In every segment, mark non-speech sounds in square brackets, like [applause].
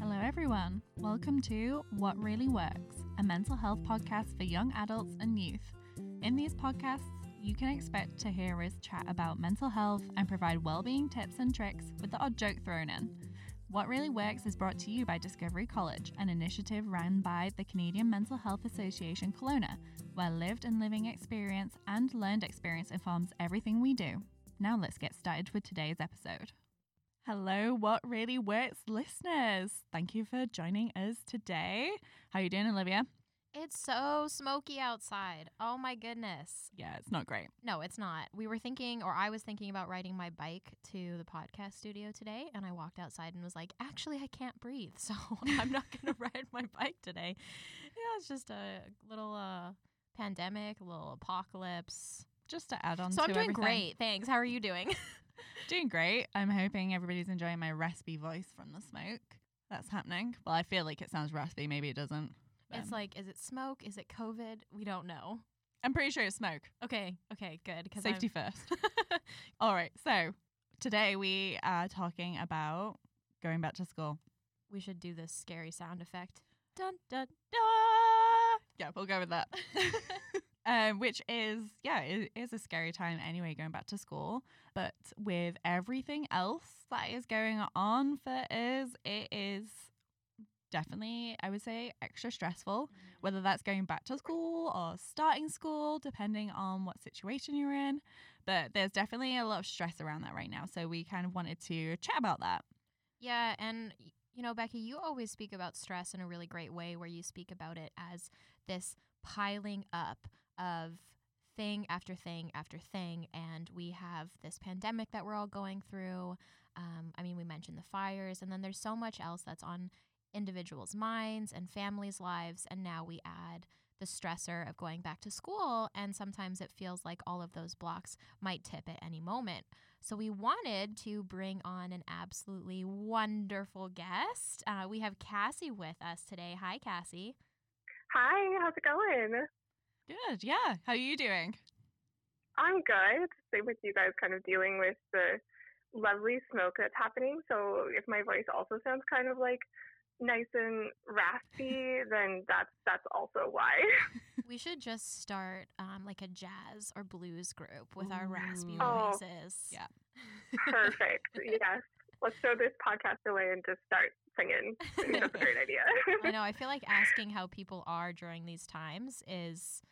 Hello, everyone. Welcome to What Really Works, a mental health podcast for young adults and youth. In these podcasts, you can expect to hear us chat about mental health and provide well-being tips and tricks with the odd joke thrown in. What Really Works is brought to you by Discovery College, an initiative run by the Canadian Mental Health Association Kelowna, where lived and living experience and learned experience informs everything we do. Now let's get started with today's episode. Hello, What Really Works listeners. Thank you for joining us today. How are you doing, Olivia? It's so smoky outside. Oh my goodness. Yeah, it's not great. No, it's not. We were thinking, or I was thinking about riding my bike to the podcast studio today, and I walked outside and was like, actually, I can't breathe, [laughs] so I'm not going [laughs] to ride my bike today. Yeah, it's just a little uh, pandemic, a little apocalypse. Just to add on So I'm doing everything. great. Thanks. How are you doing? [laughs] Doing great. I'm hoping everybody's enjoying my raspy voice from the smoke. That's happening. Well, I feel like it sounds raspy. Maybe it doesn't. it's Um, like, is it smoke? Is it COVID? We don't know. I'm pretty sure it's smoke. Okay. Okay. Good. 'cause Safety first. [laughs] All right. So today we are talking about going back to school. we should do this scary sound effect. Dun dun Yeah, we'll go with that. [laughs] um, which is, yeah, it is a scary time anyway, going back to school. But with everything else that is going on for us, it is definitely, I would say, extra stressful, whether that's going back to school or starting school, depending on what situation you're in. But there's definitely a lot of stress around that right now. So we kind of wanted to chat about that. Yeah, and you know, Becky, you always speak about stress in a really great way where you speak about it as this piling up of thing after thing after thing. And we have this pandemic that we're all going through. Um, I mean, we mentioned the fires, and then there's so much else that's on individuals' minds and families' lives. And now we add the stressor of going back to school. And sometimes it feels like all of those blocks might tip at any moment. So we wanted to bring on an absolutely wonderful guest. Uh, we have Cassie with us today. Hi, Cassie. Hi, how's it going? Good. Yeah. How are you doing? I'm good. Same with you guys, kind of dealing with the lovely smoke that's happening. So if my voice also sounds kind of like nice and raspy, [laughs] then that's that's also why. [laughs] We should just start um, like a jazz or blues group with our raspy Ooh. Oh. voices. Yeah. Perfect. [laughs] yes. Let's throw this podcast away and just start singing. That's a great idea. I know. I feel like asking how people are during these times is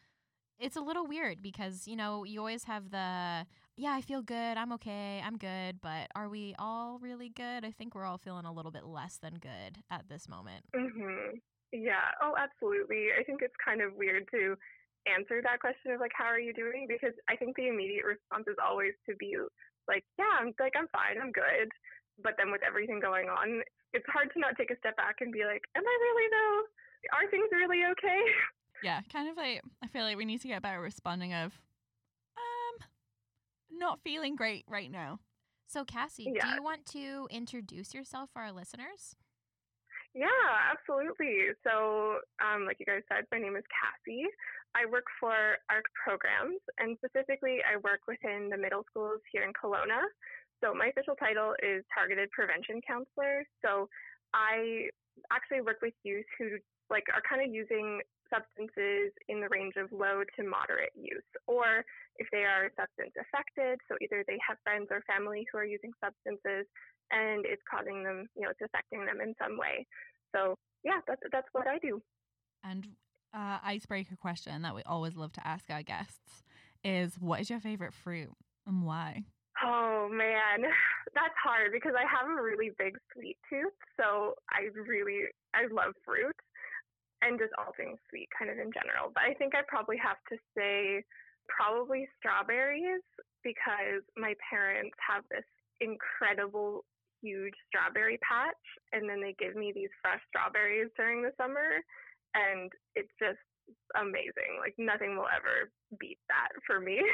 it's a little weird because, you know, you always have the yeah, I feel good, I'm okay, I'm good, but are we all really good? I think we're all feeling a little bit less than good at this moment. hmm Yeah. Oh, absolutely. I think it's kind of weird to answer that question of like, how are you doing? Because I think the immediate response is always to be like, yeah, I'm like, I'm fine, I'm good. But then with everything going on, it's hard to not take a step back and be like, am I really though? Are things really okay? [laughs] Yeah, kind of like I feel like we need to get better responding of um not feeling great right now. So, Cassie, do you want to introduce yourself for our listeners? Yeah, absolutely. So, um, like you guys said, my name is Cassie. I work for ARC programs, and specifically, I work within the middle schools here in Kelowna. So, my official title is Targeted Prevention Counselor. So, I actually work with youth who like are kind of using substances in the range of low to moderate use, or if they are substance affected, so either they have friends or family who are using substances and it's causing them, you know, it's affecting them in some way. So yeah, that's that's what I do. And uh, icebreaker question that we always love to ask our guests is what is your favorite fruit and why? Oh man, [laughs] that's hard because I have a really big sweet tooth. So I really I love fruit and just all things sweet kind of in general. But I think I probably have to say probably strawberries because my parents have this incredible huge strawberry patch and then they give me these fresh strawberries during the summer and it's just amazing. Like nothing will ever beat that for me. [laughs]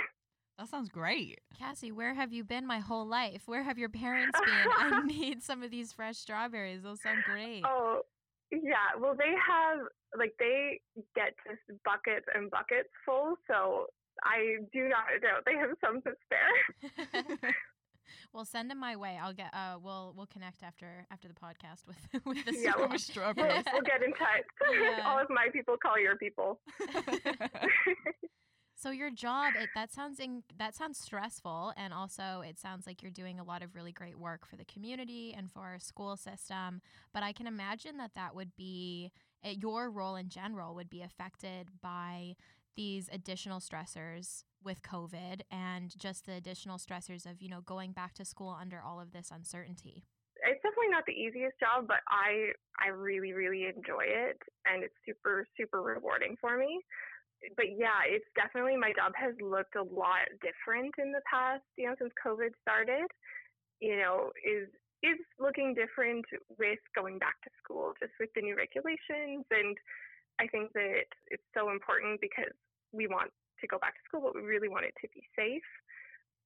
That sounds great. Cassie, where have you been my whole life? Where have your parents been? I [laughs] need some of these fresh strawberries. Those sound great. Oh, yeah. Well, they have like they get just buckets and buckets full. So I do not doubt they have some to spare. [laughs] well, send them my way. I'll get. Uh, we'll we'll connect after after the podcast with [laughs] with the Yeah, we'll- strawberries. We'll, we'll get in touch. [laughs] Yeah. All of my people call your people. So your job, it, that sounds in, that sounds stressful, and also it sounds like you're doing a lot of really great work for the community and for our school system. But I can imagine that that would be uh, your role in general would be affected by these additional stressors with COVID and just the additional stressors of you know going back to school under all of this uncertainty. it's definitely not the easiest job, but I I really really enjoy it, and it's super super rewarding for me. But yeah, it's definitely my job has looked a lot different in the past, you know, since COVID started. You know, is is looking different with going back to school, just with the new regulations, and I think that it's so important because we want to go back to school, but we really want it to be safe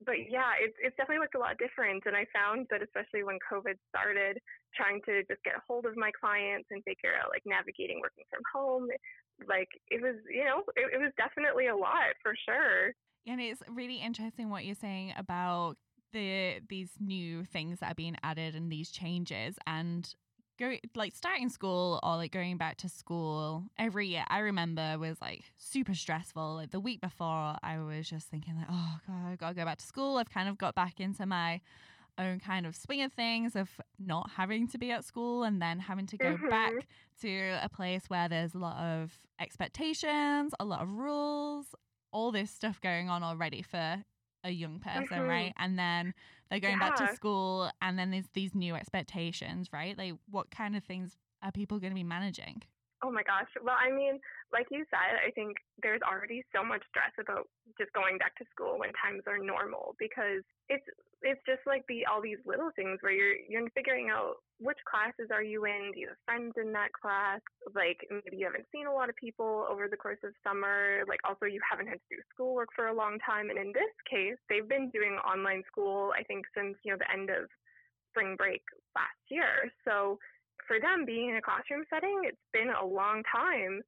but yeah, it's it's definitely looked a lot different. And I found that especially when COVID started, trying to just get a hold of my clients and figure out like navigating working from home, like it was, you know, it, it was definitely a lot for sure. And it's really interesting what you're saying about the these new things that are being added and these changes. And go like starting school or like going back to school every year I remember was like super stressful. Like the week before I was just thinking like oh god I gotta go back to school. I've kind of got back into my own kind of swing of things of not having to be at school and then having to go Mhm. back to a place where there's a lot of expectations a lot of rules all this stuff going on already for a young person, Mhm. right? And then they're going back to school and then there's these new expectations, right? Like what kind of things are people going to be managing? Oh my gosh. Well, I mean, like you said, I think there's already so much stress about just going back to school when times are normal because it's it's just like the all these little things where you're you're figuring out which classes are you in, do you have friends in that class? Like maybe you haven't seen a lot of people over the course of summer. Like also you haven't had to do schoolwork for a long time. And in this case, they've been doing online school I think since, you know, the end of spring break last year. So for them being in a classroom setting, it's been a long time.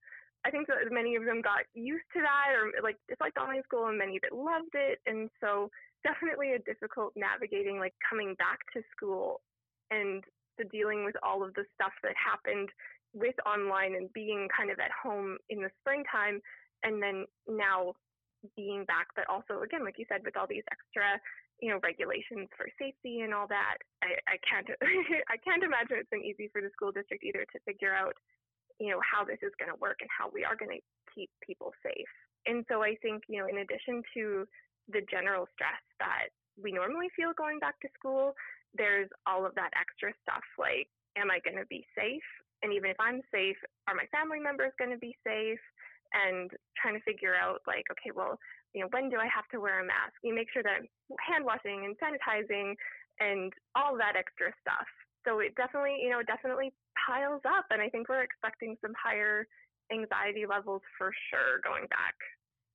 I think that many of them got used to that or like disliked online school and many that loved it. And so definitely a difficult navigating like coming back to school and the dealing with all of the stuff that happened with online and being kind of at home in the springtime and then now being back but also again like you said with all these extra you know regulations for safety and all that i, I can't [laughs] i can't imagine it's been easy for the school district either to figure out you know how this is going to work and how we are going to keep people safe. And so i think you know in addition to the general stress that we normally feel going back to school there's all of that extra stuff like am i going to be safe? And even if i'm safe are my family members going to be safe and trying to figure out like okay well you know when do i have to wear a mask you make sure that hand washing and sanitizing and all that extra stuff so it definitely you know it definitely piles up and i think we're expecting some higher anxiety levels for sure going back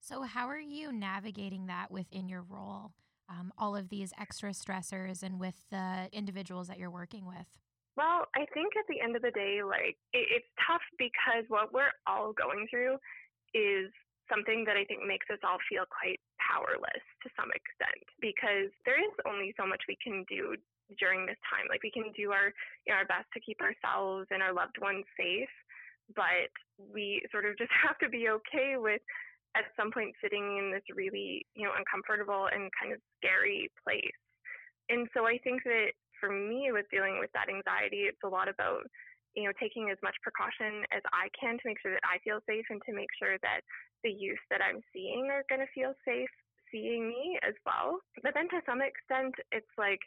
So, how are you navigating that within your role? Um, all of these extra stressors and with the individuals that you're working with? Well, I think at the end of the day, like it, it's tough because what we're all going through is something that I think makes us all feel quite powerless to some extent because there is only so much we can do during this time. Like we can do our you know, our best to keep ourselves and our loved ones safe, but we sort of [laughs] just have to be okay with at some point sitting in this really you know uncomfortable and kind of scary place. And so I think that for me with dealing with that anxiety, it's a lot about you know taking as much precaution as I can to make sure that I feel safe and to make sure that the youth that I'm seeing are going to feel safe seeing me as well. But then to some extent, it's like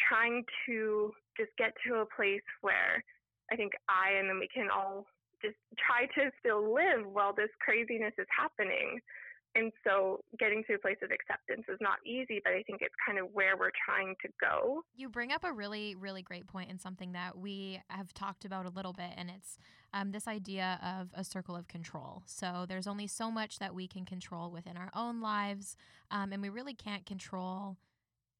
trying to just get to a place where I think I and then we can all just try to still live while this craziness is happening. And so getting to a place of acceptance is not easy, but I think it's kind of where we're trying to go. You bring up a really, really great point and something that we have talked about a little bit, and it's um, this idea of a circle of control. So there's only so much that we can control within our own lives, um, and we really can't control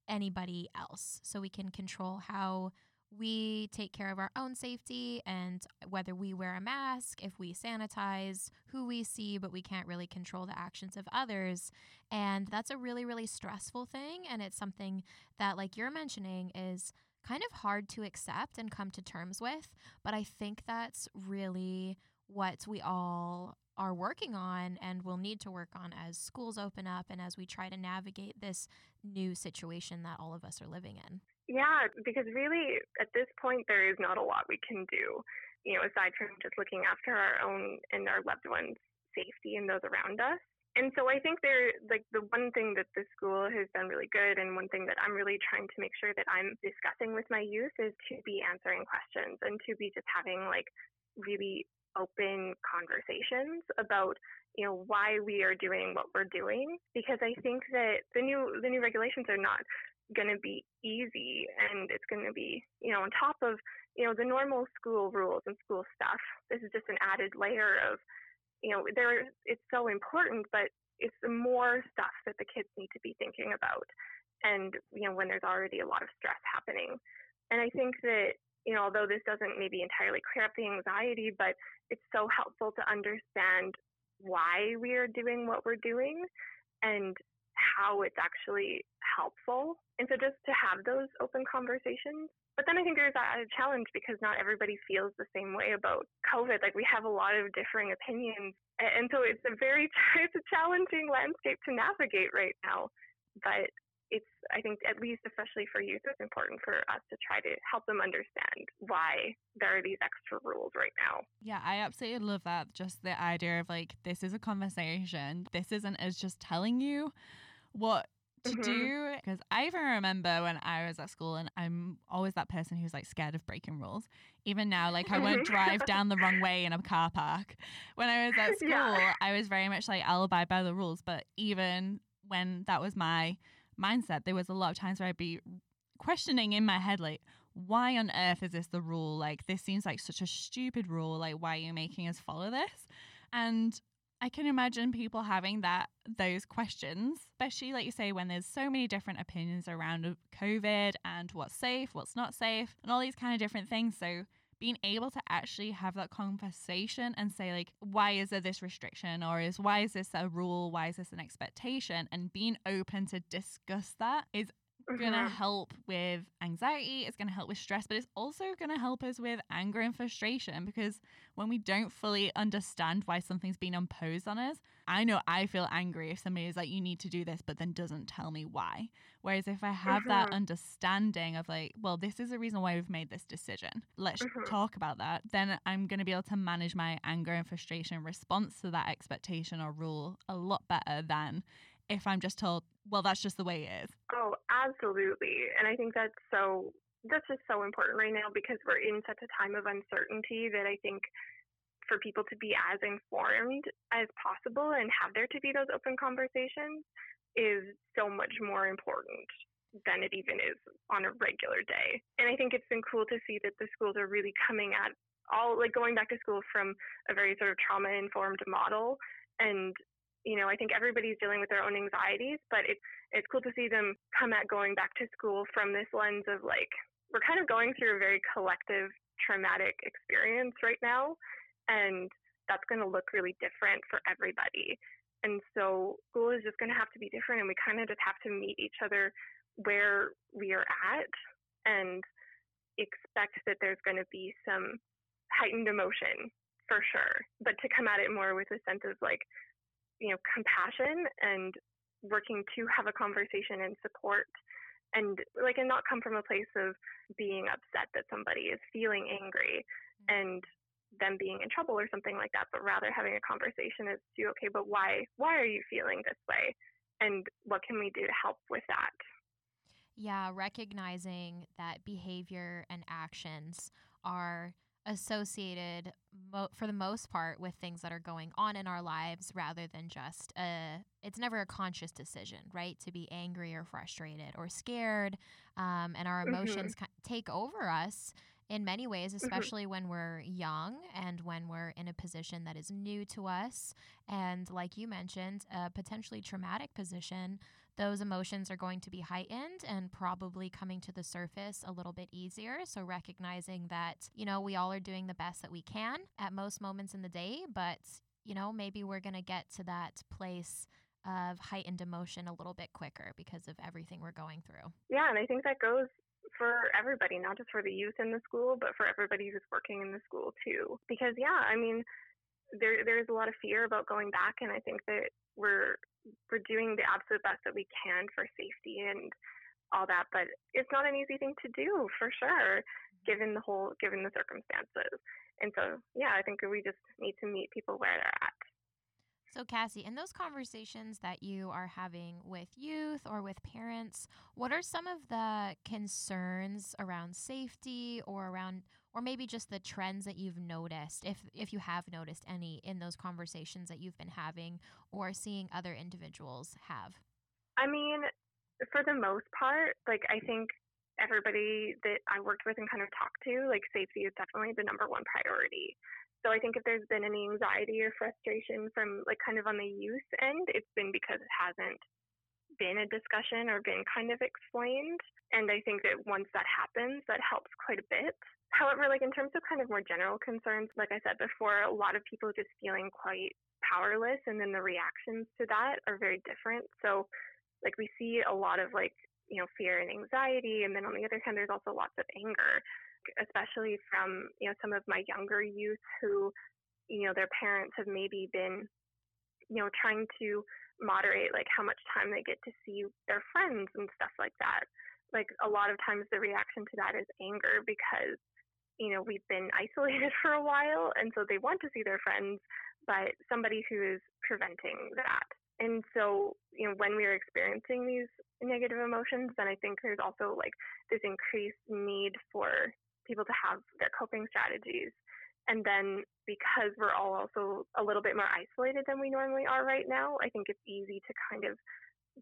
anybody else. So we can control how we take care of our own safety and whether we wear a mask, if we sanitize, who we see, but we can't really control the actions of others. And that's a really, really stressful thing. And it's something that, like you're mentioning, is kind of hard to accept and come to terms with. But I think that's really what we all are working on and will need to work on as schools open up and as we try to navigate this new situation that all of us are living in. Yeah, because really at this point there is not a lot we can do, you know, aside from just looking after our own and our loved ones' safety and those around us. And so I think there like the one thing that the school has done really good and one thing that I'm really trying to make sure that I'm discussing with my youth is to be answering questions and to be just having like really open conversations about you know why we are doing what we're doing because I think that the new the new regulations are not going to be easy and it's going to be, you know, on top of, you know, the normal school rules and school stuff. This is just an added layer of, you know, there it's so important, but it's the more stuff that the kids need to be thinking about. And, you know, when there's already a lot of stress happening. And I think that, you know, although this doesn't maybe entirely clear up the anxiety, but it's so helpful to understand why we are doing what we're doing and how it's actually helpful. And so just to have those open conversations. But then I think there's a challenge because not everybody feels the same way about COVID. Like we have a lot of differing opinions. And so it's a very, [laughs] it's a challenging landscape to navigate right now. But it's I think at least especially for youth, it's important for us to try to help them understand why there are these extra rules right now. Yeah, I absolutely love that. Just the idea of like this is a conversation. This isn't as just telling you what to mm-hmm. do because I even remember when I was at school and I'm always that person who's like scared of breaking rules. Even now, like I won't drive down the wrong way in a car park. When I was at [laughs] school, yeah. I was very much like I'll abide by the rules. But even when that was my mindset, there was a lot of times where I'd be questioning in my head, like, why on earth is this the rule? Like, this seems like such a stupid rule. Like, why are you making us follow this? And I can imagine people having that those questions, especially like you say when there's so many different opinions around COVID and what's safe, what's not safe, and all these kind of different things. So being able to actually have that conversation and say like why is there this restriction? Or is why is this a rule? Why is this an expectation? and being open to discuss that is going to mm-hmm. help with anxiety, it's going to help with stress, but it's also going to help us with anger and frustration because when we don't fully understand why something's been imposed on us, I know I feel angry if somebody is like, you need to do this, but then doesn't tell me why. Whereas if I have mm-hmm. that understanding of like, well, this is the reason why we've made this decision, let's mm-hmm. talk about that, then I'm going to be able to manage my anger and frustration response to that expectation or rule a lot better than if I'm just told, well, that's just the way it is. Oh, absolutely. And I think that's so that's just so important right now because we're in such a time of uncertainty that I think for people to be as informed as possible and have there to be those open conversations is so much more important than it even is on a regular day. And I think it's been cool to see that the schools are really coming at all like going back to school from a very sort of trauma informed model and you know, I think everybody's dealing with their own anxieties, but it's it's cool to see them come at going back to school from this lens of like we're kind of going through a very collective traumatic experience right now, and that's going to look really different for everybody. And so school is just going to have to be different, and we kind of just have to meet each other where we are at and expect that there's going to be some heightened emotion for sure, but to come at it more with a sense of like you know, compassion and working to have a conversation and support and like and not come from a place of being upset that somebody is feeling angry mm-hmm. and them being in trouble or something like that but rather having a conversation as to okay but why why are you feeling this way and what can we do to help with that yeah recognizing that behavior and actions are associated mo- for the most part with things that are going on in our lives rather than just a it's never a conscious decision right to be angry or frustrated or scared um, and our emotions mm-hmm. take over us in many ways mm-hmm. especially mm-hmm. when we're young and when we're in a position that is new to us and like you mentioned a potentially traumatic position those emotions are going to be heightened and probably coming to the surface a little bit easier. So, recognizing that, you know, we all are doing the best that we can at most moments in the day, but, you know, maybe we're going to get to that place of heightened emotion a little bit quicker because of everything we're going through. Yeah, and I think that goes for everybody, not just for the youth in the school, but for everybody who's working in the school too. Because yeah, I mean, there there's a lot of fear about going back, and I think that we're we're doing the absolute best that we can for safety and all that, but it's not an easy thing to do for sure, given the whole given the circumstances. And so yeah, I think we just need to meet people where they're at. So, Cassie, in those conversations that you are having with youth or with parents, what are some of the concerns around safety or around, or maybe just the trends that you've noticed, if if you have noticed any in those conversations that you've been having or seeing other individuals have? I mean, for the most part, like I think everybody that I worked with and kind of talked to, like safety is definitely the number one priority. So I think if there's been any anxiety or frustration from like kind of on the youth end, it's been because it hasn't been a discussion or been kind of explained. And I think that once that happens, that helps quite a bit. However, like in terms of kind of more general concerns, like I said before, a lot of people just feeling quite powerless and then the reactions to that are very different. So like we see a lot of like, you know, fear and anxiety and then on the other hand there's also lots of anger especially from you know some of my younger youth who you know their parents have maybe been you know trying to moderate like how much time they get to see their friends and stuff like that like a lot of times the reaction to that is anger because you know we've been [laughs] isolated for a while and so they want to see their friends but somebody who is preventing that and so you know when we're experiencing these negative emotions then i think there's also like this increased need for people to have their coping strategies. And then because we're all also a little bit more isolated than we normally are right now, I think it's easy to kind of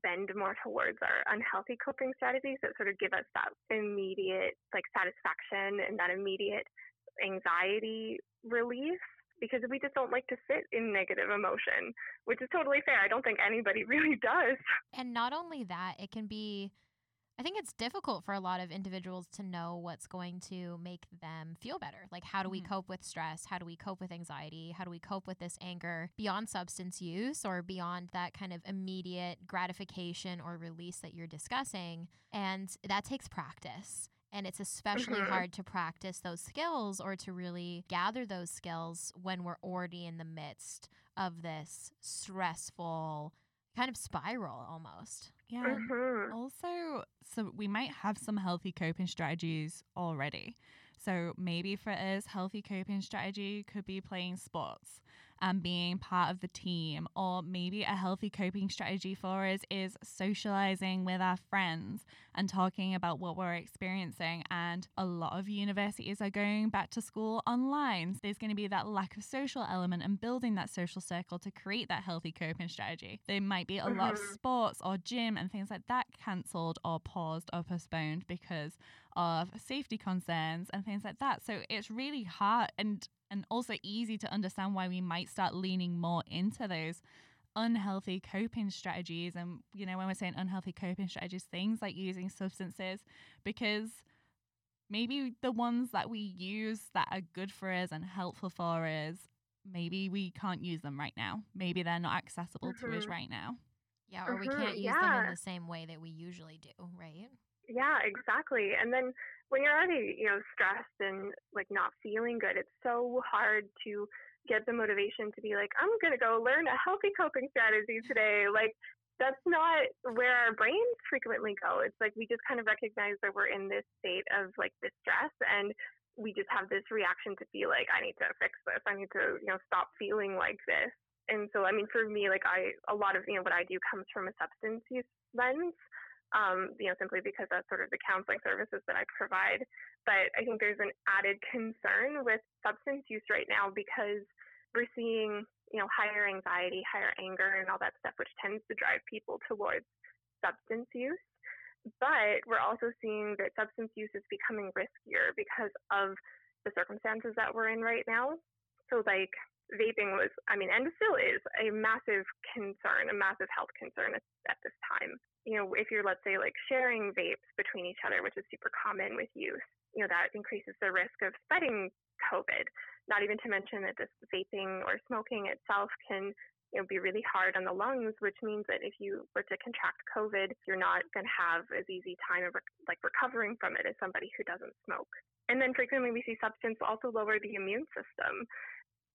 bend more towards our unhealthy coping strategies that sort of give us that immediate like satisfaction and that immediate anxiety relief because we just don't like to sit in negative emotion, which is totally fair. I don't think anybody [laughs] really does. And not only that, it can be I think it's difficult for a lot of individuals to know what's going to make them feel better. Like, how do we mm-hmm. cope with stress? How do we cope with anxiety? How do we cope with this anger beyond substance use or beyond that kind of immediate gratification or release that you're discussing? And that takes practice. And it's especially mm-hmm. hard to practice those skills or to really gather those skills when we're already in the midst of this stressful kind of spiral almost. Yeah. Mm-hmm. Also, so we might have some healthy coping strategies already. So maybe for us, healthy coping strategy could be playing sports and being part of the team. Or maybe a healthy coping strategy for us is socializing with our friends and talking about what we're experiencing. And a lot of universities are going back to school online. So there's going to be that lack of social element and building that social circle to create that healthy coping strategy. There might be a lot of mm-hmm. sports or gym and things like that cancelled or paused or postponed because of safety concerns and things like that. So it's really hard and and also easy to understand why we might start leaning more into those unhealthy coping strategies and you know when we're saying unhealthy coping strategies things like using substances because maybe the ones that we use that are good for us and helpful for us maybe we can't use them right now maybe they're not accessible mm-hmm. to us mm-hmm. right now yeah or mm-hmm. we can't use yeah. them in the same way that we usually do right yeah exactly and then when you're already, you know, stressed and like not feeling good, it's so hard to get the motivation to be like, I'm going to go learn a healthy coping strategy [laughs] today. Like, that's not where our brains frequently go. It's like we just kind of recognize that we're in this state of like distress and we just have this reaction to feel like I need to fix this. I need to, you know, stop feeling like this. And so, I mean, for me, like I, a lot of, you know, what I do comes from a substance use lens um, you know, simply because that's sort of the counseling services that I provide. But I think there's an added concern with substance use right now because we're seeing, you know, higher anxiety, higher anger, and all that stuff, which tends to drive people towards substance use. But we're also seeing that substance use is becoming riskier because of the circumstances that we're in right now. So, like, vaping was, I mean, and still is a massive concern, a massive health concern at, at this time you know, if you're, let's say, like sharing vapes between each other, which is super common with youth, you know, that increases the risk of spreading COVID. Not even to mention that this vaping or smoking itself can you know, be really hard on the lungs, which means that if you were to contract COVID, you're not going to have as easy time of like recovering from it as somebody who doesn't smoke. And then frequently we see substance also lower the immune system.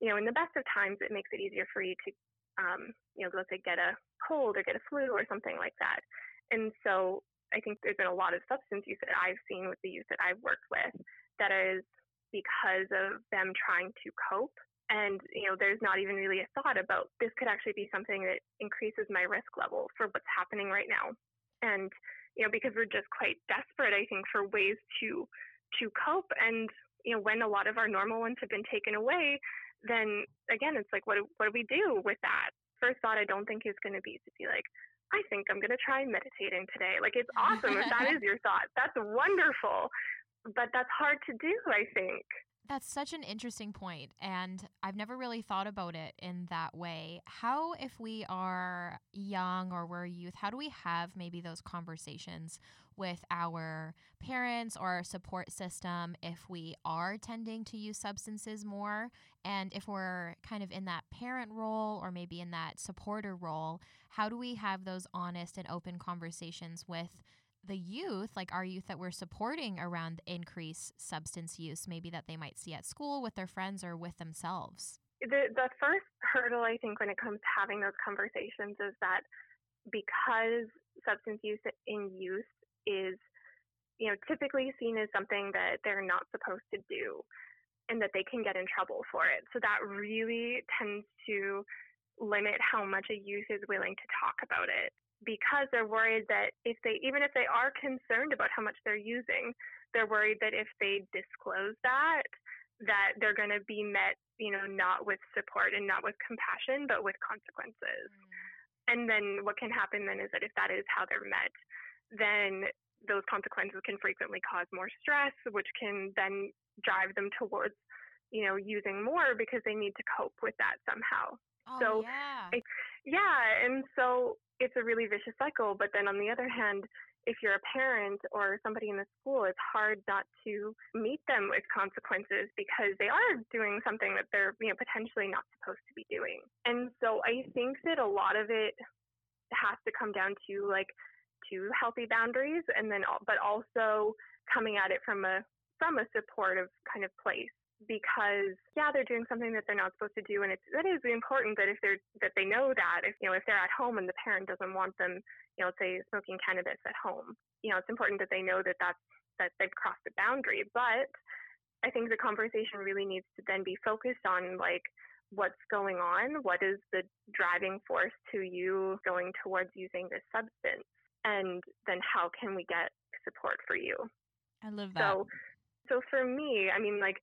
You know, in the best of times, it makes it easier for you to, um, you know, let's say get a cold or get a flu or something like that. And so I think there's been a lot of substance use that I've seen with the youth that I've worked with that is because of them trying to cope. And you know there's not even really a thought about this could actually be something that increases my risk level for what's happening right now. And you know because we're just quite desperate i think for ways to to cope. And you know when a lot of our normal ones have been taken away then again it's like what what do we do with that first thought i don't think is going to be to be like I think I'm going to try meditating today. Like, it's [laughs] awesome if that is your thought. That's wonderful. But that's hard to do, I think. That's such an interesting point, and I've never really thought about it in that way. How, if we are young or we're youth, how do we have maybe those conversations with our parents or our support system if we are tending to use substances more? And if we're kind of in that parent role or maybe in that supporter role, how do we have those honest and open conversations with the youth, like our youth that we're supporting around increased substance use, maybe that they might see at school with their friends or with themselves? The, the first hurdle, I think, when it comes to having those conversations is that because substance use in youth is, you know, typically seen as something that they're not supposed to do and that they can get in trouble for it. So that really tends to limit how much a youth is willing to talk about it because they're worried that if they, even if they are concerned about how much they're using, they're worried that if they disclose that, that they're going to be met, you know, not with support and not with compassion, but with consequences. Mm. And then what can happen then is that if that is how they're met, then those consequences can frequently cause more stress, which can then drive them towards, you know, using more because they need to cope with that somehow. Oh, so, yeah. yeah. And so it's a really vicious cycle. But then on the other hand, if you're a parent or somebody in the school, it's hard not to meet them with consequences because they are doing something that they're you know potentially not supposed to be doing. And so I think that a lot of it has to come down to like to healthy boundaries and then but also coming at it from a from a supportive kind of place because yeah they're doing something that they're not supposed to do and it's that is important that if they're that they know that if you know if they're at home and the parent doesn't want them you know say smoking cannabis at home you know it's important that they know that that's that they've crossed the boundary. But i think the conversation really needs to then be focused on like what's going on what is the driving force to you going towards using this substance and then how can we get support for you? I love that. so so for me i mean like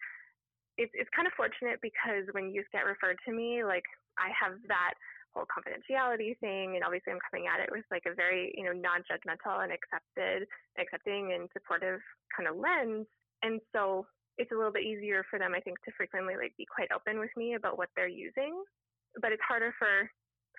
it's it's kind of fortunate because when youth get referred to me, like I have that whole confidentiality thing and obviously I'm coming at it with like a very, you know, non-judgmental and accepted, accepting and supportive kind of lens. And so it's a little bit easier for them, I think, to frequently like be quite open with me about what they're using. But it's harder for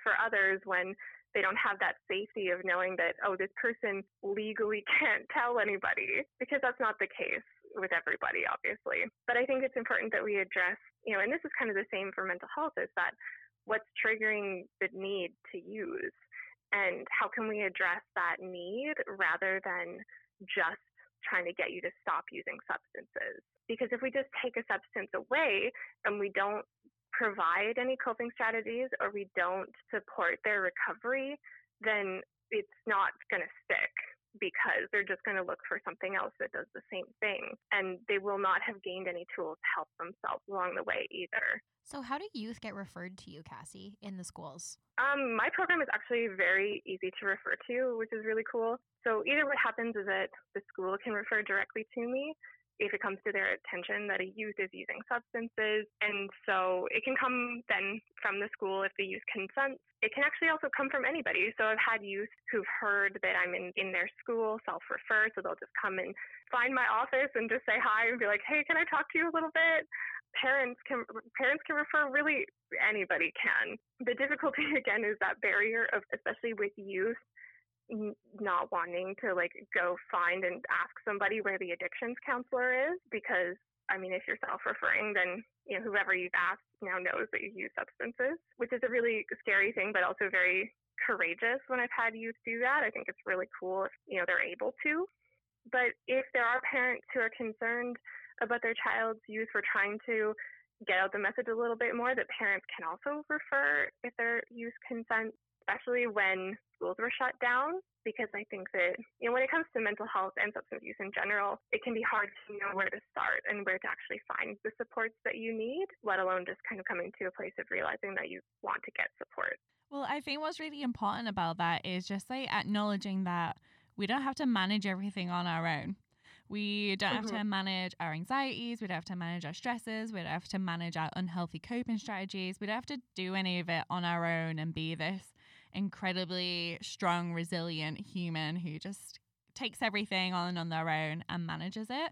for others when they don't have that safety of knowing that, oh, this person legally [laughs] can't tell anybody because that's not the case with everybody, obviously. But I think it's important that we address, you know, and this is kind of the same for mental health, is that what's triggering the need to use and how can we address that need rather than just trying to get you to stop using substances. Because if we just take a substance away and we don't provide any coping strategies or we don't support their recovery, then it's not going to stick because they're just going to look for something else that does the same thing. And they will not have gained any tools to help themselves along the way either. So, how do youth get referred to you, Cassie, in the schools? Um, my program is actually very easy to refer to, which is really cool. So, either what happens is that the school can refer directly to me, if it comes to their attention that a youth is using substances. And so it can come then from the school if the youth consents. It can actually also come from anybody. So I've had youth who've heard that I'm in, in their school, self refer. So they'll just come and find my office and just say hi and be like, hey, can I talk to you a little bit? parents can parents can refer really anybody can the difficulty [laughs] again is that barrier of especially with youth not wanting to like go find and ask somebody where the addictions counselor is because I mean, if you're self-referring, then you know whoever you've asked now knows that you use substances, which is a really scary thing, but also very courageous. When I've had youth do that, I think it's really cool if you know they're able to. But if there are parents who are concerned about their child's use, we're trying to get out the message a little bit more that parents can also refer if their youth consent especially when schools were shut down because I think that you know when it comes to mental health and substance use in general, it can be hard to know where to start and where to actually find the supports that you need, let alone just kind of coming to a place of realizing that you want to get support. Well, I think what's really important about that is just like acknowledging that we don't have to manage everything on our own. We don't have to Mhm. manage our anxieties. We don't have to manage our stresses. We don't have to manage our unhealthy coping strategies. We don't have to do any of it on our own and be this incredibly strong, resilient human who just takes everything on on their own and manages it.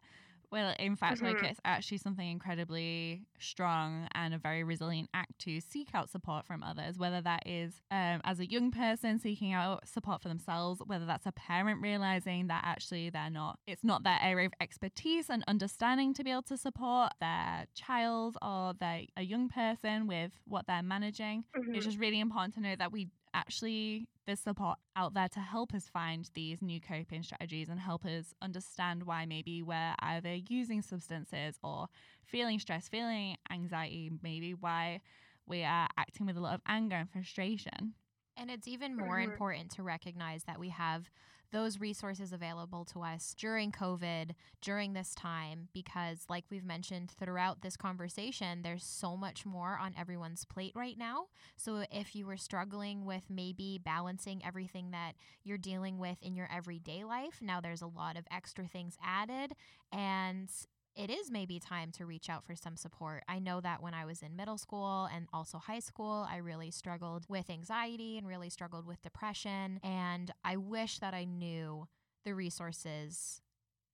Well, in fact, like Mhm. it's actually something incredibly strong and a very resilient act to seek out support from others, whether that is um, as a young person seeking out support for themselves, whether that's a parent realizing that actually they're not, it's not their area of expertise and understanding to be able to support their child or their, a young person with what they're managing. Mhm. It's just really important to know that we actually there's support out there to help us find these new coping strategies and help us understand why maybe we're either using substances or feeling stress, feeling anxiety, maybe why we are acting with a lot of anger and frustration. And it's even more important to recognize that we have those resources available to us during COVID, during this time, because, like we've mentioned throughout this conversation, there's so much more on everyone's plate right now. So, if you were struggling with maybe balancing everything that you're dealing with in your everyday life, now there's a lot of extra things added. And it is maybe time to reach out for some support. I know that when I was in middle school and also high school, I really struggled with anxiety and really struggled with depression. And I wish that I knew the resources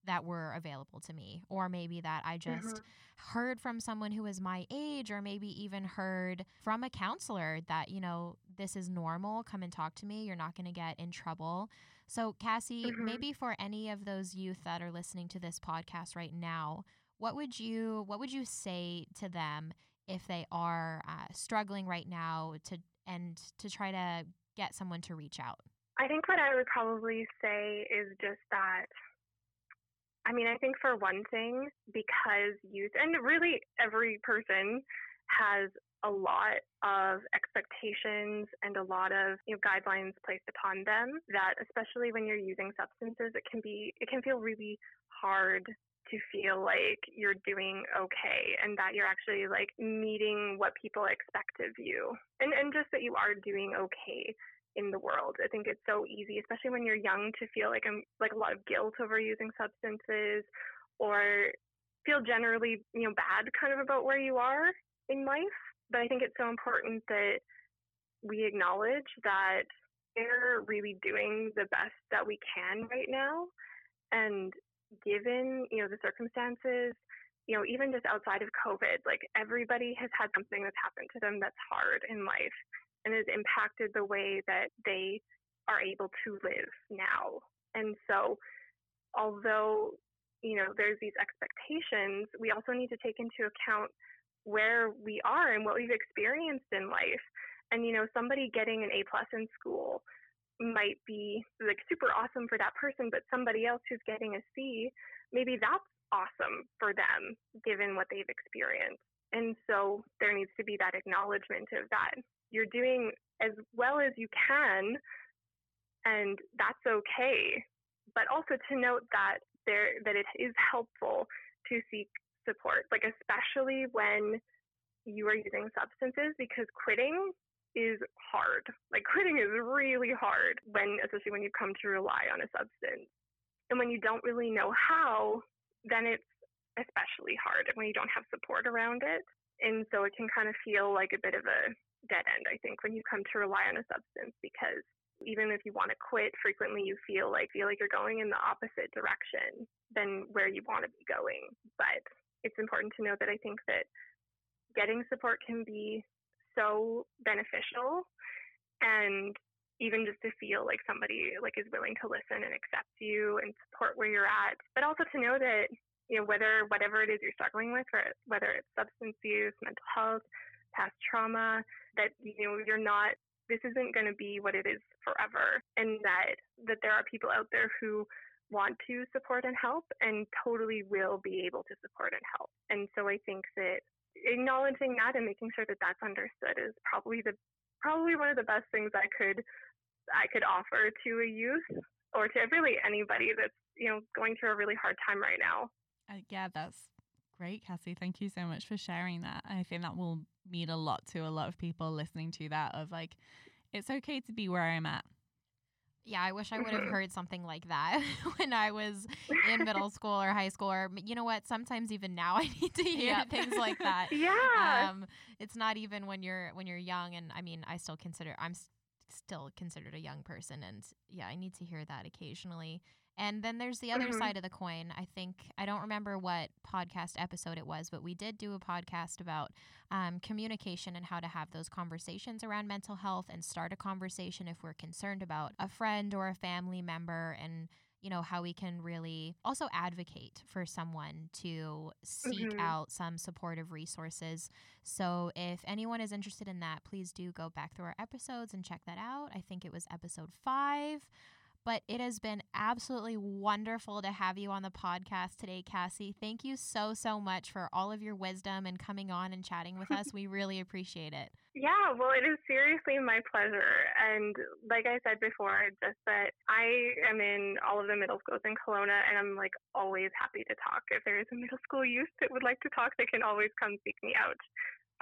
that were available to me, or maybe that I just Mhm. heard from someone who is my age, or maybe even heard from a counselor that, you know, this is normal. Come and talk to me. You're not going to get in trouble. So, Cassie, Mhm. maybe for any of those youth that are listening to this podcast right now, what would you what would you say to them if they are uh, struggling right now to and to try to get someone to reach out? I think what I would probably say is just that. I mean, I think for one thing, because youth and really every person has a lot of expectations and a lot of you know, guidelines placed upon them that especially when you're using substances it can be it can feel really hard to feel like you're doing okay and that you're actually like meeting what people expect of you and and just that you are doing okay in the world. I think it's so easy, especially when you're young, to feel like I'm like a lot of guilt over using substances or feel generally, you know, bad kind of about where you are in life. But I think it's so important that we acknowledge that we're really doing the best that we can right now. And given, you know, the circumstances, you know, even just outside of COVID, like everybody has had something that's happened to them that's hard in life and has impacted the way that they are able to live now. And so, although, you know, there's these expectations, we also need to take into account where we are and what we've experienced in life. And, you know, somebody getting an A plus in school might be like super awesome for that person, but somebody else who's getting a C, maybe that's awesome for them given what they've experienced. And so there needs to be that acknowledgement of that. You're doing as well as you can, and that's okay. But also to note that there that it is helpful to seek support, like especially when you are using substances, because quitting is hard. Like quitting is really hard when, especially when you come to rely on a substance, and when you don't really know how, then it's especially hard when you don't have support around it. And so it can kind of feel like a bit of a dead end, I think, when you come to rely on a substance because even if you want to quit, frequently you feel like feel like you're going in the opposite direction than where you want to be going. But it's important to know that I think that getting support can be so beneficial and even just to feel like somebody like is willing to listen and accept you and support where you're at, but also to know that you know whether whatever it is you're struggling with, or whether it's substance use, mental health, past trauma, that you know you're not. This isn't going to be what it is forever, and that that there are people out there who want to support and help and totally will be able to support and help. And so I think that acknowledging that and making sure that that's understood is probably the probably one of the best things I could I could offer to a youth or to really anybody that's you know going through a really hard time right now. Uh, yeah, that's great, Cassie. Thank you so much for sharing that. I think that will mean a lot to a lot of people listening to that. Of like, it's okay to be where I'm at. Yeah, I wish I would have [laughs] heard something like that [laughs] when I was in middle [laughs] school or high school. Or you know what? Sometimes even now I need to hear things like that. yeah. Um, it's not even when you're when you're young, and I mean, I still consider I'm still considered a young person and yeah i need to hear that occasionally and then there's the other mm-hmm. side of the coin i think i don't remember what podcast episode it was but we did do a podcast about um, communication and how to have those conversations around mental health and start a conversation if we're concerned about a friend or a family member and you know, how we can really also advocate for someone to seek mm-hmm. out some supportive resources. So, if anyone is interested in that, please do go back through our episodes and check that out. I think it was episode five. But it has been absolutely wonderful to have you on the podcast today, Cassie. Thank you so, so much for all of your wisdom and coming on and chatting with us. [laughs] We really appreciate it. Yeah, well, it is seriously my pleasure. And like I said before, just that I am in all of the middle schools in Kelowna, and I'm like always happy to talk. If there is a middle school youth that would like to talk, they can always come seek me out.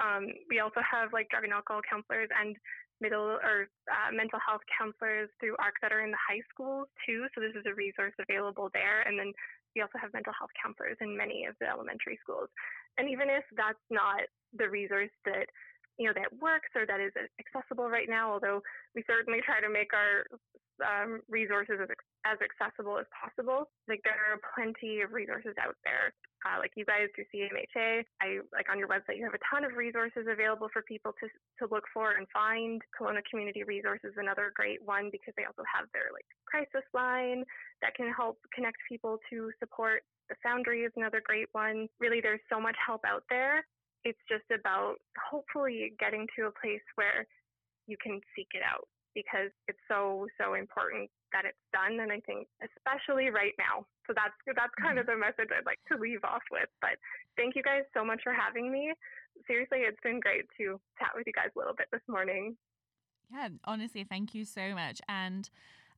Um, we also have like drug and alcohol counselors and middle or uh, mental health counselors through ARC that are in the high schools too. So this is a resource available there. And then we also have mental health counselors in many of the elementary schools. And even if that's not the resource that you know that works or that is accessible right now. Although we certainly try to make our um, resources as, as accessible as possible. Like there are plenty of resources out there. Uh, like you guys through CMHA, I like on your website you have a ton of resources available for people to to look for and find. Kelowna Community Resources is another great one because they also have their like crisis line that can help connect people to support. The Foundry is another great one. Really, there's so much help out there it's just about hopefully getting to a place where you can seek it out because it's so so important that it's done and i think especially right now. So that's that's kind mm-hmm. of the message i'd like to leave off with but thank you guys so much for having me. Seriously it's been great to chat with you guys a little bit this morning. Yeah honestly thank you so much and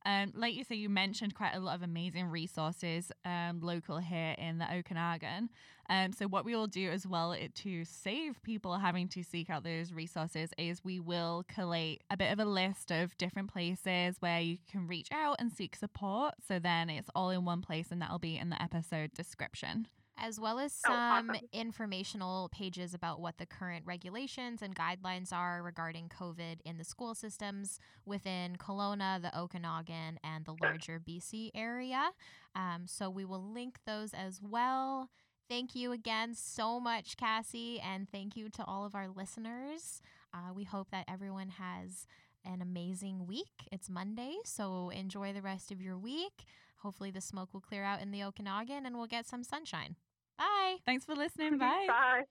um, like you say, you mentioned quite a lot of amazing resources um, local here in the Okanagan. Um, so what we will do as well to save people having to seek out those resources is we will collate a bit of a list of different places where you can reach out and seek support. So then it's all in one place, and that'll be in the episode description as well as some oh, awesome. informational pages about what the current regulations and guidelines are regarding COVID in the school systems within Kelowna, the Okanagan, and the larger BC area. Um, so we will link those as well. Thank you again so much, Cassie, and thank you to all of our listeners. Uh, we hope that everyone has an amazing week. It's Monday, so enjoy the rest of your week. Hopefully, the smoke will clear out in the Okanagan and we'll get some sunshine. Bye. Thanks for listening. [laughs] Bye. Bye.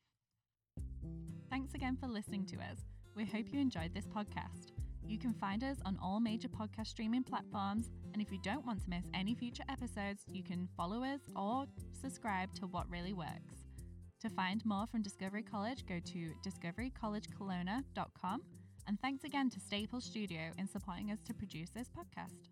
Thanks again for listening to us. We hope you enjoyed this podcast. You can find us on all major podcast streaming platforms, and if you don't want to miss any future episodes, you can follow us or subscribe to What Really Works. To find more from Discovery College, go to discoverycollegekelowna.com. And thanks again to Staple Studio in supporting us to produce this podcast.